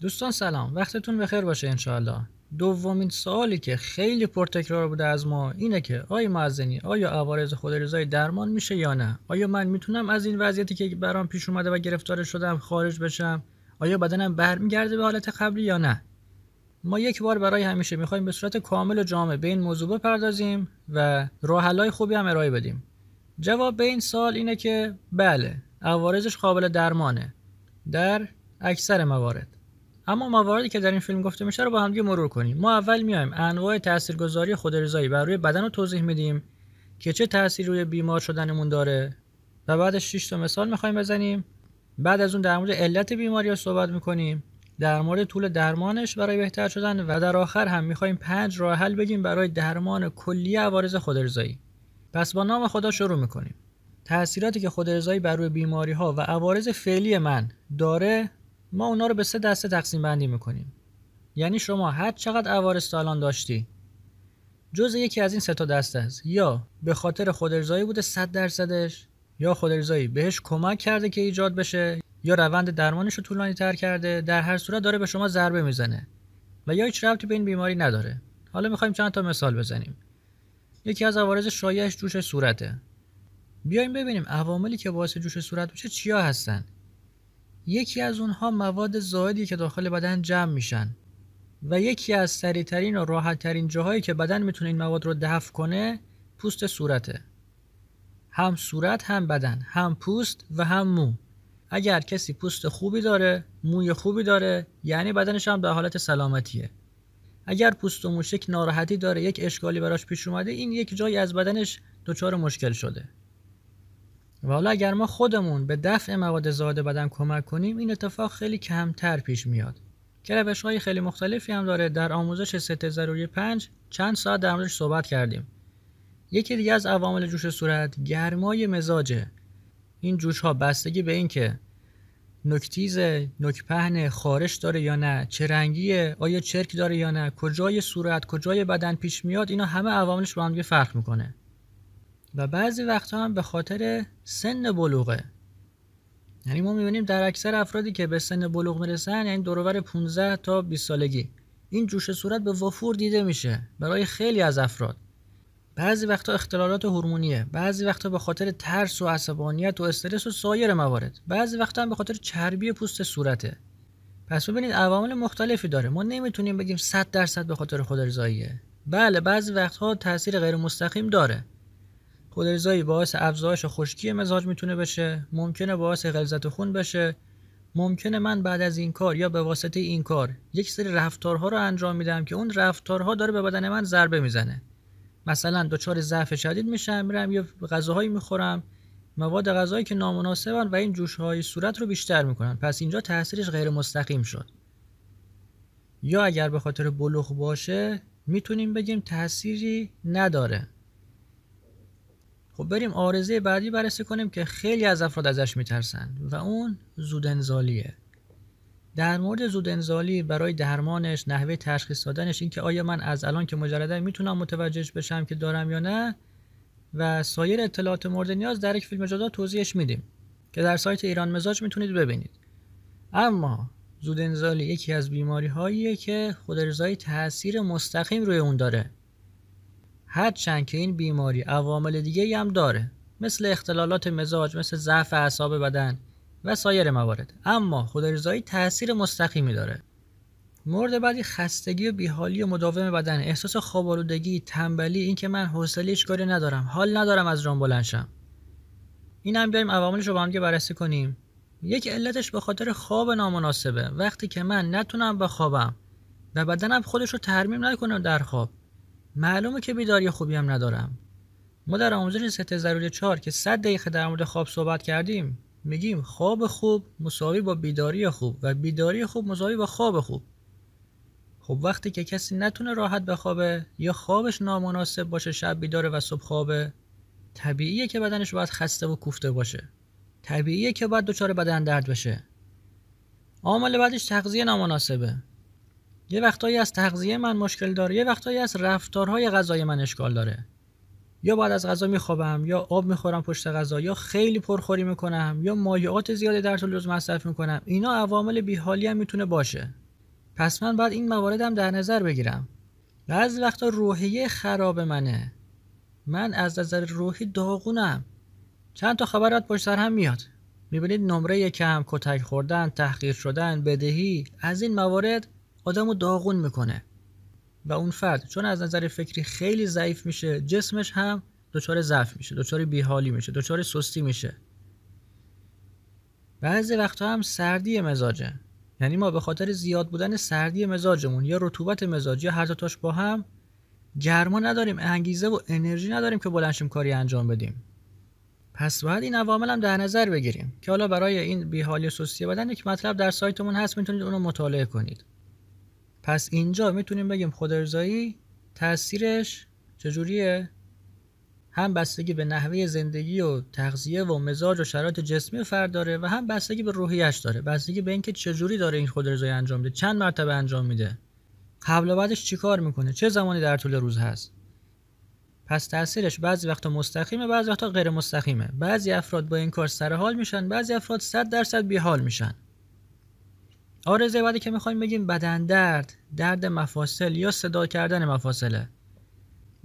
دوستان سلام. وقتتون بخیر باشه انشاءالله. دومین سوالی که خیلی پرتکرار بوده از ما اینه که آیا معزنی آیا عوارض خودرضایی درمان میشه یا نه؟ آیا من می‌تونم از این وضعیتی که برام پیش اومده و گرفتار شدم خارج بشم؟ آیا بدنم برمیگرده به حالت قبلی یا نه؟ ما یک بار برای همیشه می‌خوایم به صورت کامل و جامع به این موضوع بپردازیم و راه خوبی هم ارائه بدیم. جواب به این سال اینه که بله عوارضش قابل درمانه. در اکثر موارد. اما مواردی که در این فیلم گفته میشه رو با هم دیگه مرور کنیم. ما اول میایم. انواع تاثیرگذاری خودرضایی بر روی بدن رو توضیح میدیم که چه تاثیری روی بیمار شدنمون داره و بعدش 6 تا مثال می‌خوایم بزنیم. بعد از اون در مورد علت بیماری صحبت می‌کنیم. در مورد طول درمانش برای بهتر شدن و در آخر هم می‌خوایم پنج راه حل بگیم برای درمان کلی عوارض خودرضایی پس با نام خدا شروع می‌کنیم. تأثیراتی که خودرضایی بر روی بیماری ها و عوارض فعلی من داره ما اونا رو به سه دسته تقسیم بندی می‌کنیم. یعنی شما هر چقدر عوارض تا الان داشتی جز یکی از این سه تا دسته است. یا به خاطر خودرضایی بوده 100 درصدش یا خودرضایی بهش کمک کرده که ایجاد بشه یا روند درمانش رو طولانی تر کرده در هر صورت داره به شما ضربه می‌زنه. و یا هیچ ربطی به این بیماری نداره. حالا می‌خوایم چند تا مثال بزنیم. یکی از عوارض شایعش جوش صورته. بیایم ببینیم عواملی که باعث جوش صورت میشه چیا هستن. یکی از اونها مواد زائدی که داخل بدن جمع میشن و یکی از سریعترین و راحتترین جاهایی که بدن می‌تونه این مواد رو دفع کنه پوست صورته. هم صورت هم بدن هم پوست و هم مو. اگر کسی پوست خوبی داره موی خوبی داره یعنی بدنش هم در حالت سلامتیه. اگر پوست و موشک ناراحتی داره یک اشکالی براش پیش اومده این یک جایی از بدنش دچار مشکل شده. و حالا اگر ما خودمون به دفع مواد زاده بدن کمک کنیم این اتفاق خیلی کمتر پیش میاد. که روش های خیلی مختلفی هم داره. در آموزش ست ضروری پنج چند ساعت در موردش صحبت کردیم. یکی دیگه از عوامل جوش صورت گرمای مزاجه این جوش ها بستگی به این که نکتیز نکپهن خارش داره یا نه چه رنگیه آیا چرک داره یا نه کجای صورت کجای بدن پیش میاد اینا همه عواملش با هم فرق می‌کنه. و بعضی وقتها هم به خاطر سن بلوغه. یعنی ما می‌بینیم در اکثر افرادی که به سن بلوغ می‌رسن یعنی دورور 15 تا 20 سالگی. این جوش صورت به وفور دیده میشه برای خیلی از افراد. بعضی وقتا اختلالات هورمونیه بعضی وقتا به خاطر ترس و عصبانیت و استرس و سایر موارد بعضی وقتا هم به خاطر چربی پوست صورته. پس ببینید عوامل مختلفی داره. ما نمی‌تونیم بگیم 100 درصد به خاطر خودارضاییه. بله بعضی وقتها تاثیر غیر مستقیم داره. خودارضایی باعث افزایش خشکی مزاج می‌تونه بشه ممکنه باعث غلظت خون بشه. ممکنه من بعد از این کار یا به واسطه این کار یک سری رفتارها رو انجام میدم که اون رفتارها داره به بدن من ضربه می‌زنه. مثلا دچار ضعف شدید میشم میرم یه غذاهایی می‌خورم مواد غذایی که نامناسبن و این جوش های صورت رو بیشتر می‌کنن. پس اینجا تاثیرش غیر مستقیم شد. یا اگر به خاطر بلوغ باشه می‌تونیم بگیم تأثیری نداره. خب بریم آرزه بعدی بررسی کنیم که خیلی از افراد ازش میترسن و اون زودنزالیه در مورد زودنزالی برای درمانش نحوه تشخیص دادنش این که آیا من از الان که مجرده می‌تونم متوجهش بشم که دارم یا نه؟ و سایر اطلاعات مورد نیاز در یک فیلم جدا توضیحش میدیم که در سایت ایران مزاج می‌تونید ببینید. اما زودنزالی یکی از بیماری هاییه که خودرضایی تاثیر مستقیم روی اون داره. هرچند که این بیماری عوامل دیگه هم داره مثل اختلالات مزاج مثل ضعف اعصاب بدن و سایر موارد. اما خودارضایی تاثیر مستقیمی داره. مورد بعدی خستگی و بیحالی و مداوم بدن. احساس خواب آلودگی تنبلی اینکه من حوصله هیچ کاری ندارم حال ندارم از جان بلند شم. این هم بیایم عواملش رو با هم بررسی کنیم. یک علتش به خاطر خواب نامناسبه. وقتی که من نتونم بخوابم و بدنم خودش رو ترمیم نکنم در خواب معلومه که بیداری خوبی هم ندارم. ما در آموزش ست ضروری چهار که 100 دقیقه در مورد خواب صحبت کردیم میگیم خواب خوب مساوی با بیداری خوب و بیداری خوب مساوی با خواب خوب. خب وقتی که کسی نتونه راحت بخوابه یا خوابش نامناسب باشه شب بیداره و صبح خوابه طبیعیه که بدنش باید خسته و کوفته باشه. طبیعیه که باید دچار بدن درد بشه. عامل بعدش تغذیه نامناسبه. یه وقتایی از تغذیه من مشکل داره یه وقتایی از رفتارهای غذای من اشکال داره. یا بعد از غذا میخوابم یا آب می‌خورم پشت غذا یا خیلی پرخوری می‌کنم یا مایعات زیادی در طول روز مصرف می‌کنم. اینا عوامل بیحالی هم می‌تونه باشه. پس من باید این مواردم در نظر بگیرم. بعضی وقتا روحیه خراب منه. من از نظر روحی داغونم. چند تا خبرات پشت سر هم میاد. می‌بینید نمره کم کتک خوردن تحقیر شدن بدهی. از این موارد آدمو داغون می‌کنه. و اون فرد چون از نظر فکری خیلی ضعیف میشه جسمش هم دچار ضعف میشه دچار بیحالی میشه دچار سستی میشه. بعضی وقتها هم سردی مزاجه. یعنی ما به خاطر زیاد بودن سردی مزاجمون یا رطوبت مزاج یا هر تاش با هم گرما نداریم انگیزه و انرژی نداریم که بلنشیم کاری انجام بدیم. پس باید این عوامل هم در نظر بگیریم که حالا برای این بیحالی سستی بدن یک مطلب در سایتمون هست می‌تونید اونو مطالعه کنید. پس اینجا می‌تونیم بگیم خودارضایی تاثیرش چجوریه؟ هم بستگی به نحوه زندگی و تغذیه و مزاج و شرایط جسمی فرد داره و هم بستگی به روحیش داره. بستگی به اینکه چجوری داره این خودارضایی انجام میده چند مرتبه انجام میده. قبل و بعدش چیکار می‌کنه؟ چه زمانی در طول روز هست؟ پس تاثیرش بعضی وقتا مستقیمه بعضی وقتا غیر مستقیمه. بعضی افراد با این کار سر حال میشن بعضی افراد 100 درصد بی حال میشن. آرزه بعدی که می‌خوایم بگیم بدن درد درد مفاصل یا صدا کردن مفاصله.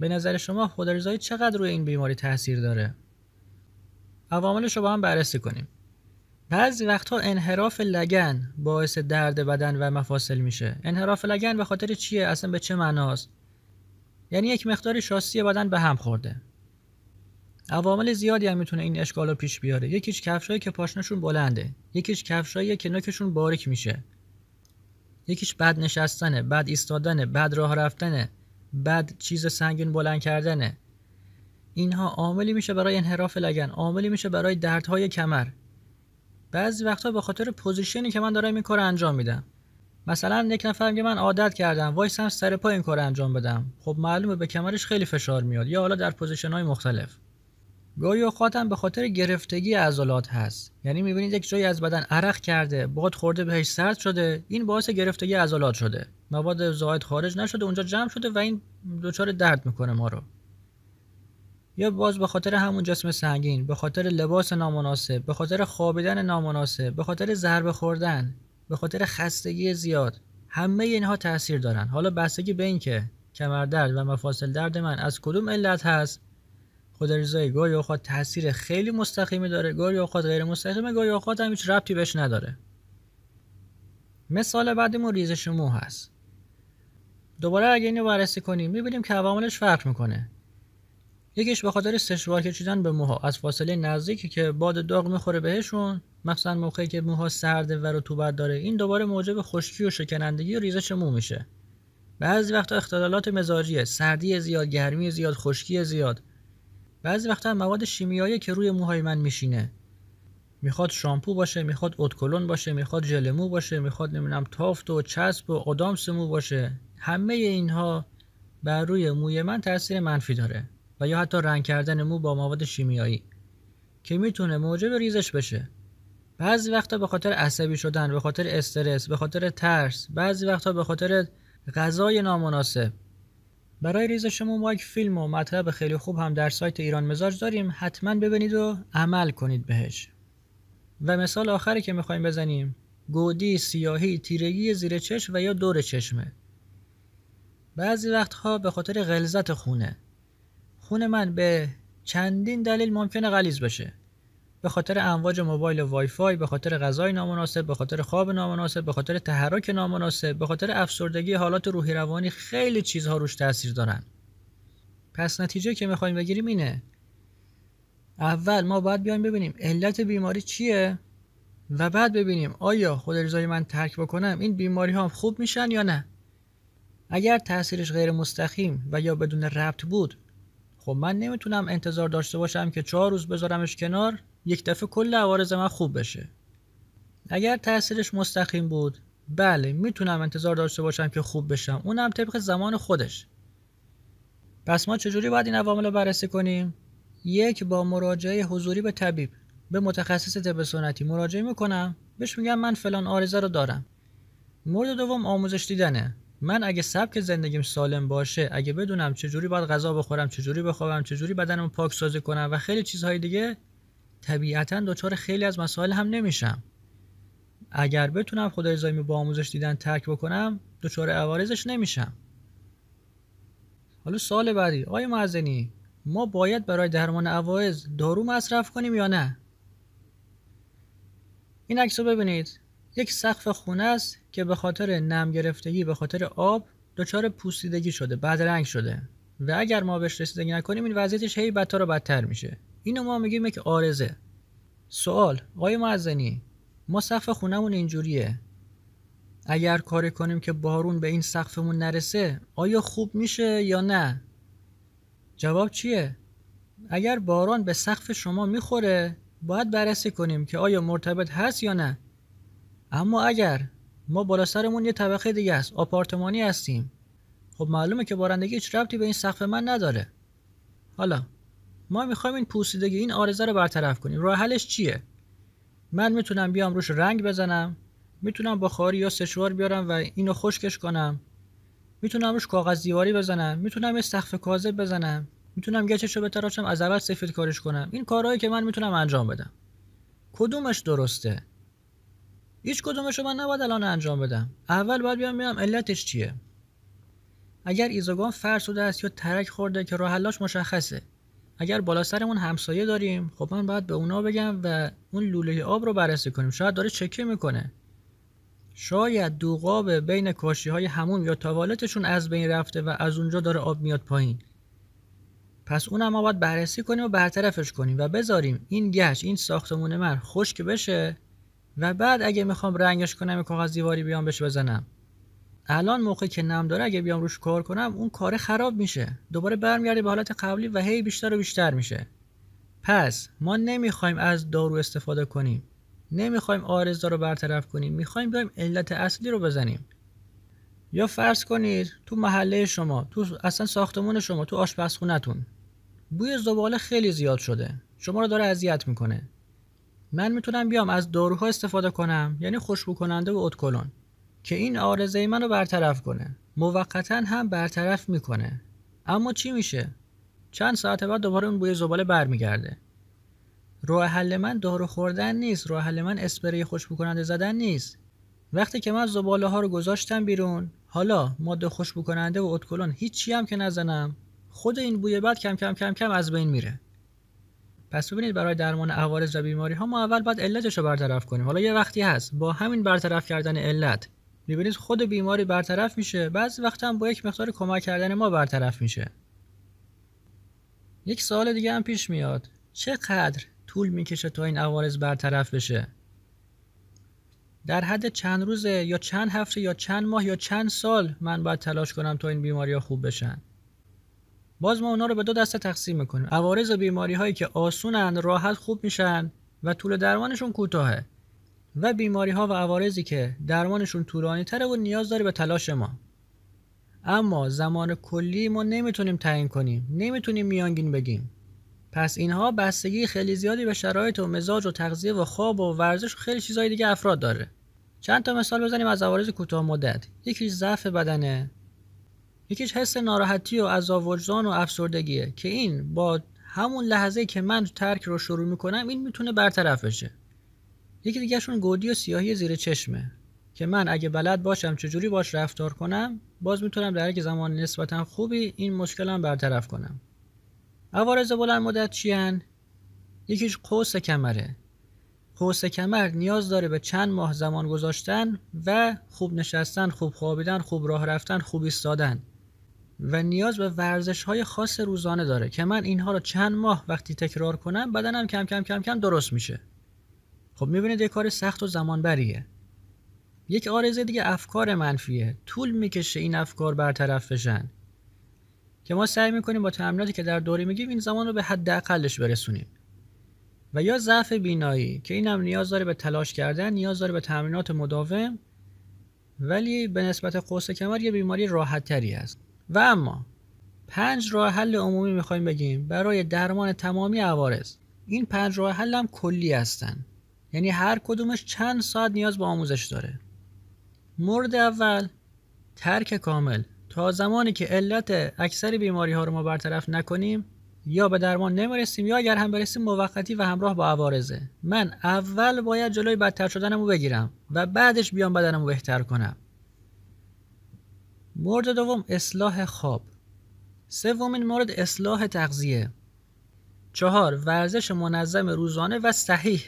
به نظر شما خودارضایی چقدر روی این بیماری تاثیر داره؟ عواملش رو با هم بررسی کنیم. بعضی وقتها انحراف لگن باعث درد بدن و مفاصل میشه. انحراف لگن به خاطر چیه؟ اصلا به چه معناست؟ یعنی یک مقدار شاسی بدن به هم خورده. عوامل زیادی هم می‌تونه این اشکال رو پیش بیاره. یکیش کفشایی که پاشنشون بلنده. یکیش کفشایی که نوکشون باریک میشه. یکیش بد نشستنه بد ایستادنه بد راه رفتنه بد چیز سنگین بلند کردنه. اینها عاملی میشه برای انحراف لگن عاملی میشه برای دردهای کمر. بعضی وقتا به خاطر position ی که من دارم این کار انجام میدم. مثلا یک نفر میگه من عادت کردم وایسم سر پا این کار انجام بدم. خب معلومه به کمرش خیلی فشار میاد یا حالا در position های مختلف. گاهی اوقات به خاطر گرفتگی عضلات هست. یعنی می‌بینید یک جایی از بدن عرق کرده باد خورده بهش سرد شده این باعث گرفتگی عضلات شده. مواد زاید خارج نشده اونجا جمع شده و این دچار درد می‌کنه ما رو. یا باز به خاطر همون جسم سنگین به خاطر لباس نامناسب به خاطر خوابیدن نامناسب به خاطر ضربه خوردن به خاطر خستگی زیاد. همه اینها تاثیر دارن. حالا بستگی به اینکه کمردرد و مفاصل درد من از کدوم علت هست خود رضای گاهی اوقات تاثیر خیلی مستقیمی داره گاهی اوقات غیر مستقیمه گاهی اوقات هم هیچ ربطی بهش نداره. مثال بعدیمون ریزش مو هست. دوباره اگه اینو بررسی کنیم می‌بینیم که عواملش فرق می‌کنه. یکیش به خاطر سشوار کشیدن به موها. از فاصله نزدیکی که باد داغ می‌خوره بهشون مثلا موقعی که موها سرده و رطوبت داره این دوباره موجب خشکی و شکنندگی و ریزش مو میشه. بعضی وقتا اختلالات مزاجیه سردی زیاد گرمی زیاد خشکی زیاد. بعضی وقتا مواد شیمیایی که روی موهای من میشینه. می‌خواد شامپو باشه می‌خواد اتکلون باشه می‌خواد ژل مو باشه می‌خواد نمی‌دونم تافت و چسب و ادامس مو باشه. همه اینها بر روی موی من تاثیر منفی داره و یا حتی رنگ کردن مو با مواد شیمیایی که می‌تونه موجب ریزش بشه. بعضی وقتا به خاطر عصبی شدن به خاطر استرس به خاطر ترس بعضی وقتا به خاطر غذای نامناسب. برای ریزش ما یک فیلم و مطلب خیلی خوب هم در سایت ایران مزاج داریم. حتما ببینید و عمل کنید بهش. و مثال آخری که می‌خوایم بزنیم گودی، سیاهی، تیرگی زیر چشم و یا دور چشمه. بعضی وقتها به خاطر غلظت خونه. خون من به چندین دلیل ممکنه غلیظ بشه. به خاطر امواج موبایل و وای فای به خاطر غذای نامناسب به خاطر خواب نامناسب به خاطر تحرک نامناسب به خاطر افسردگی حالات روحی روانی خیلی چیزها روش تاثیر دارن. پس نتیجه که می‌خوایم بگیریم اینه. اول ما باید بیایم ببینیم علت بیماری چیه و بعد ببینیم آیا خود رضای من ترک بکنم این بیماری هم خوب میشن یا نه. اگر تاثیرش غیر مستقیم و یا بدون ربط بود خب من نمی‌تونم انتظار داشته باشم که چهار روز بذارمش کنار یک دفعه کل عوارض من خوب بشه. اگر تاثیرش مستقیم بود بله می‌تونم انتظار داشته باشم که خوب بشم. اونم طبق زمان خودش. پس ما چجوری باید این عوامل رو بررسی کنیم؟ یک با مراجعه حضوری به طبیب. به متخصص طب سنتی مراجعه می‌کنم. بهش میگم من فلان آرزه رو دارم. مورد دوم آموزش دیدنه. من اگه سبک زندگیم سالم باشه اگه بدونم چجوری باید غذا بخورم چجوری بخوابم چجوری بدنم پاک سازی کنم و خیلی چیزهای دیگه طبیعتا دچار خیلی از مسائل هم نمیشم. اگر بتونم خود ارزایی با آموزش دیدن ترک بکنم دچار عوارضش نمیشم. حالا سال بعدی آیا معزنی ما باید برای درمان عوارض دارو مصرف کنیم یا نه؟ این عکس رو ببینید. یک سقف خونه است که به خاطر نم گرفتگی به خاطر آب دچار پوسیدگی شده بعد رنگ شده. و اگر ما بهش رسیدگی نکنیم این وضعیتش هی بدتر و بدتر میشه. اینو ما میگیم یک آرزه. سوال آقای معزنی ما سقف خونهمون اینجوریه. اگر کاری کنیم که بارون به این سقفمون نرسه آیا خوب میشه یا نه؟ جواب چیه؟ اگر باران به سقف شما می‌خوره باید بررسی کنیم که آیا مرتبط هست یا نه. اما اگر ما بالا سرمون یه طبقه دیگه است آپارتمانی هستیم خب معلومه که بارندگی هیچ ربطی به این سقف من نداره. حالا ما می‌خوایم این پوسیدگی این آرزه رو برطرف کنیم. راه حلش چیه؟ من می‌تونم بیام روش رنگ بزنم می‌تونم با خاری یا سشوار بیارم و اینو خشکش کنم. می‌تونم روش کاغذ دیواری بزنم می‌تونم یه سقف کاذب بزنم می‌تونم گچش رو بتراشم از اول سفید کارش کنم. این کارهایی که من می‌تونم انجام بدم. کدومش درسته؟ هیچ کدومش رو من نباید الان انجام بدم. اول باید بیام ببینم علتش چیه. اگر ایزوگان فرسوده است یا ترک خورده که راه حلاش مشخصه. اگر بالا سرمون همسایه داریم خب من باید به اونا بگم و اون لوله آب رو بررسی کنیم. شاید داره چکه می‌کنه. شاید دوغاب بین کاشی های همون یا توالتشون از بین رفته و از اونجا داره آب میاد پایین. پس اونم ما باید بررسی کنیم و برطرفش کنیم و بذاریم این گش این ساختمون من خشک بشه و بعد اگه می‌خوام رنگش کنم کاغذ دیواری بیام بهش بزنم. الان موقعی که نم داره اگه بیام روش کار کنم اون کار خراب میشه. دوباره برمیگرده به حالت قبلی و هی بیشتر و بیشتر میشه. پس ما نمی‌خوایم از دارو استفاده کنیم. نمی‌خوایم آرزا رو برطرف کنیم. می‌خوایم بیایم علت اصلی رو بزنیم. یا فرض کنید تو محله شما تو اصلا ساختمون شما تو آشپزخونهتون بوی زباله خیلی زیاد شده. شما رو داره اذیت می‌کنه. من می‌تونم بیام از داروها استفاده کنم یعنی خوشبو کننده و ادکلون. که این آرزه منو برطرف کنه. موقتا هم برطرف می‌کنه. اما چی میشه؟ چند ساعت بعد دوباره اون بوی زباله برمیگرده. راه حل من دارو خوردن نیست. راه حل من اسپری خوشبو کننده زدن نیست. وقتی که من زباله ها رو گذاشتم بیرون حالا ماده خوشبو کننده و ادکلون هیچی هم که نزنم خود این بوی بعد کم کم کم کم از بین میره. پس ببینید برای درمان عوارض و بیماری ها ما اول باید علتش رو برطرف کنیم. حالا یه وقتی هست. با همین برطرف کردن علت می‌بینید خود بیماری برطرف میشه. بعضی وقت هم با یک مقدار کمک کردن ما برطرف میشه. یک سوال دیگه هم پیش میاد. چقدر طول می‌کشه تا این عوارض برطرف بشه؟ در حد چند روزه یا چند هفته یا چند ماه یا چند سال من باید تلاش کنم تا این بیماری ها خوب بشن؟ باز ما اونا رو به دو دسته تقسیم می‌کنیم. عوارض بیماری هایی که آسونن راحت خوب میشن و طول درمانشون کوتاهه. و بیماری ها و عوارضی که درمانشون طولانی تره و نیاز داره به تلاش ما. اما زمان کلی ما نمی‌تونیم تعیین کنیم نمی‌تونیم میانگین بگیم. پس اینها بستگی خیلی زیادی به شرایط و مزاج و تغذیه و خواب و ورزش و خیلی چیزهای دیگه افراد داره. چند تا مثال بزنیم از عوارض کوتاه مدت. یکیش ضعف بدنه. یکیش حس ناراحتی و عذاب وجدان و افسردگیه که این با همون لحظه که من ترک رو شروع می‌کنم این می‌تونه برطرف بشه. یکی دیگهشون گودی و سیاهی زیر چشمه که من اگه بلد باشم چجوری باش رفتار کنم باز می‌تونم در یک زمان نسبتا خوبی این مشکلم برطرف کنم. عوارض بلند مدت چیان یکیش قوس کمره. قوس کمر نیاز داره به چند ماه زمان گذاشتن و خوب نشستن خوب خوابیدن خوب راه رفتن خوب ایستادن. و نیاز به ورزش های خاص روزانه داره که من اینها رو چند ماه وقتی تکرار کنم بدنم کم کم کم کم درست میشه. خب می‌بینید یه کار سخت و زمان بریه یک آرزه دیگه افکار منفیه. طول می‌کشه این افکار برطرف بشن. که ما سعی می‌کنیم با تمریناتی که در دوره میگیم این زمان رو به حد اقلش برسونیم. و یا ضعف بینایی که اینم نیاز داره به تلاش کردن نیاز داره به تمرینات مداوم ولی به نسبت قوس کمر یه بیماری راحت تری است. و اما پنج راه حل عمومی می‌خوایم بگیم برای درمان تمامی عوارض. این پنج راه حل هم کلی هستن. یعنی هر کدومش چند ساعت نیاز به آموزش داره. مورد اول ترک کامل. تا زمانی که علت اکثر بیماری ها رو ما برطرف نکنیم یا به درمان نمی‌رسیم یا اگر هم برسیم موقتی و همراه با عوارضه. من اول باید جلوی بدتر شدنمو بگیرم و بعدش بیام بدنمو بهتر کنم. مورد دوم اصلاح خواب. سومین مورد اصلاح تغذیه. چهار ورزش منظم روزانه و صحیح.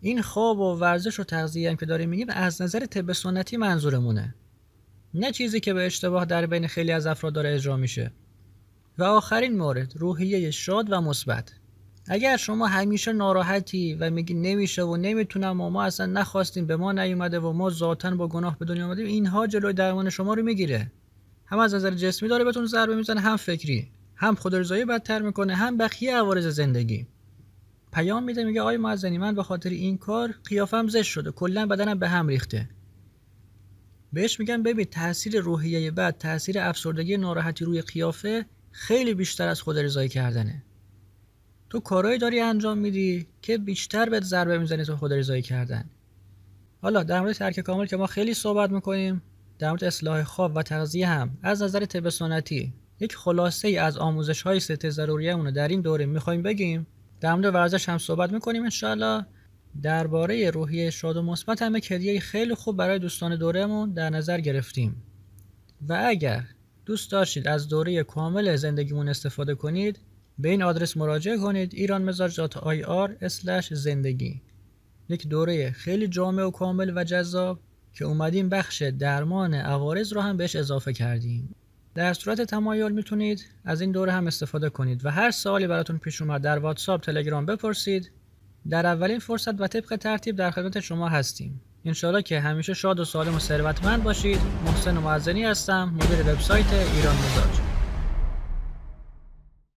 این خواب و ورزش و تغذیه هم که داریم میگیم از نظر طب سنتی منظورمونه. نه چیزی که به اشتباه در بین خیلی از افراد داره اجرا میشه. و آخرین مورد روحیه شاد و مثبت. اگر شما همیشه ناراحتی و میگی نمیشه و نمی‌تونم و ما اصلا نخواستیم به ما نیومده و ما ذاتا با گناه به دنیا آمدیم اینها جلوی درمان شما رو می‌گیره. هم از نظر جسمی داره بهتون ضربه می‌زنه هم فکری هم خودارضایی بدتر می‌کنه هم بقیه عوارض زندگی. پیام میده میگه آقای معزنی من به خاطر این کار قیافم زشت شده کلا بدنم به هم ریخته. بهش میگن ببین تاثیر روحیه بد تاثیر افسردگی ناراحتی روی قیافه خیلی بیشتر از خود رضایی کردنه. تو کارهایی داری انجام میدی که بیشتر بهت ضربه می‌زنی تو خود رضایی کردن. حالا در مورد ترک کامل که ما خیلی صحبت می‌کنیم در مورد اصلاح خواب و تغذیه هم از نظر طب سنتی یک خلاصه ای از آموزش های ست ضروریه در این دوره می‌خوایم بگیم. در مورد ورزش هم صحبت می‌کنیم انشاءالله. درباره روحیه شاد و مثبت هم یک خیلی خوب برای دوستان دورهمون در نظر گرفتیم. و اگر دوست داشتید از دوره کامل زندگیمون استفاده کنید به این آدرس مراجعه کنید ایرانمزاج.ir زندگی. یک دوره خیلی جامع و کامل و جذاب که اومدیم بخش درمان عوارض رو هم بهش اضافه کردیم. در صورت تمایل می‌تونید از این دوره هم استفاده کنید و هر سوالی براتون پیش اومد در واتساپ تلگرام بپرسید. در اولین فرصت و طبق ترتیب در خدمت شما هستیم. انشالله که همیشه شاد و سالم و ثروتمند باشید. محسن معزنی هستم مدیر وبسایت ایران مزاج.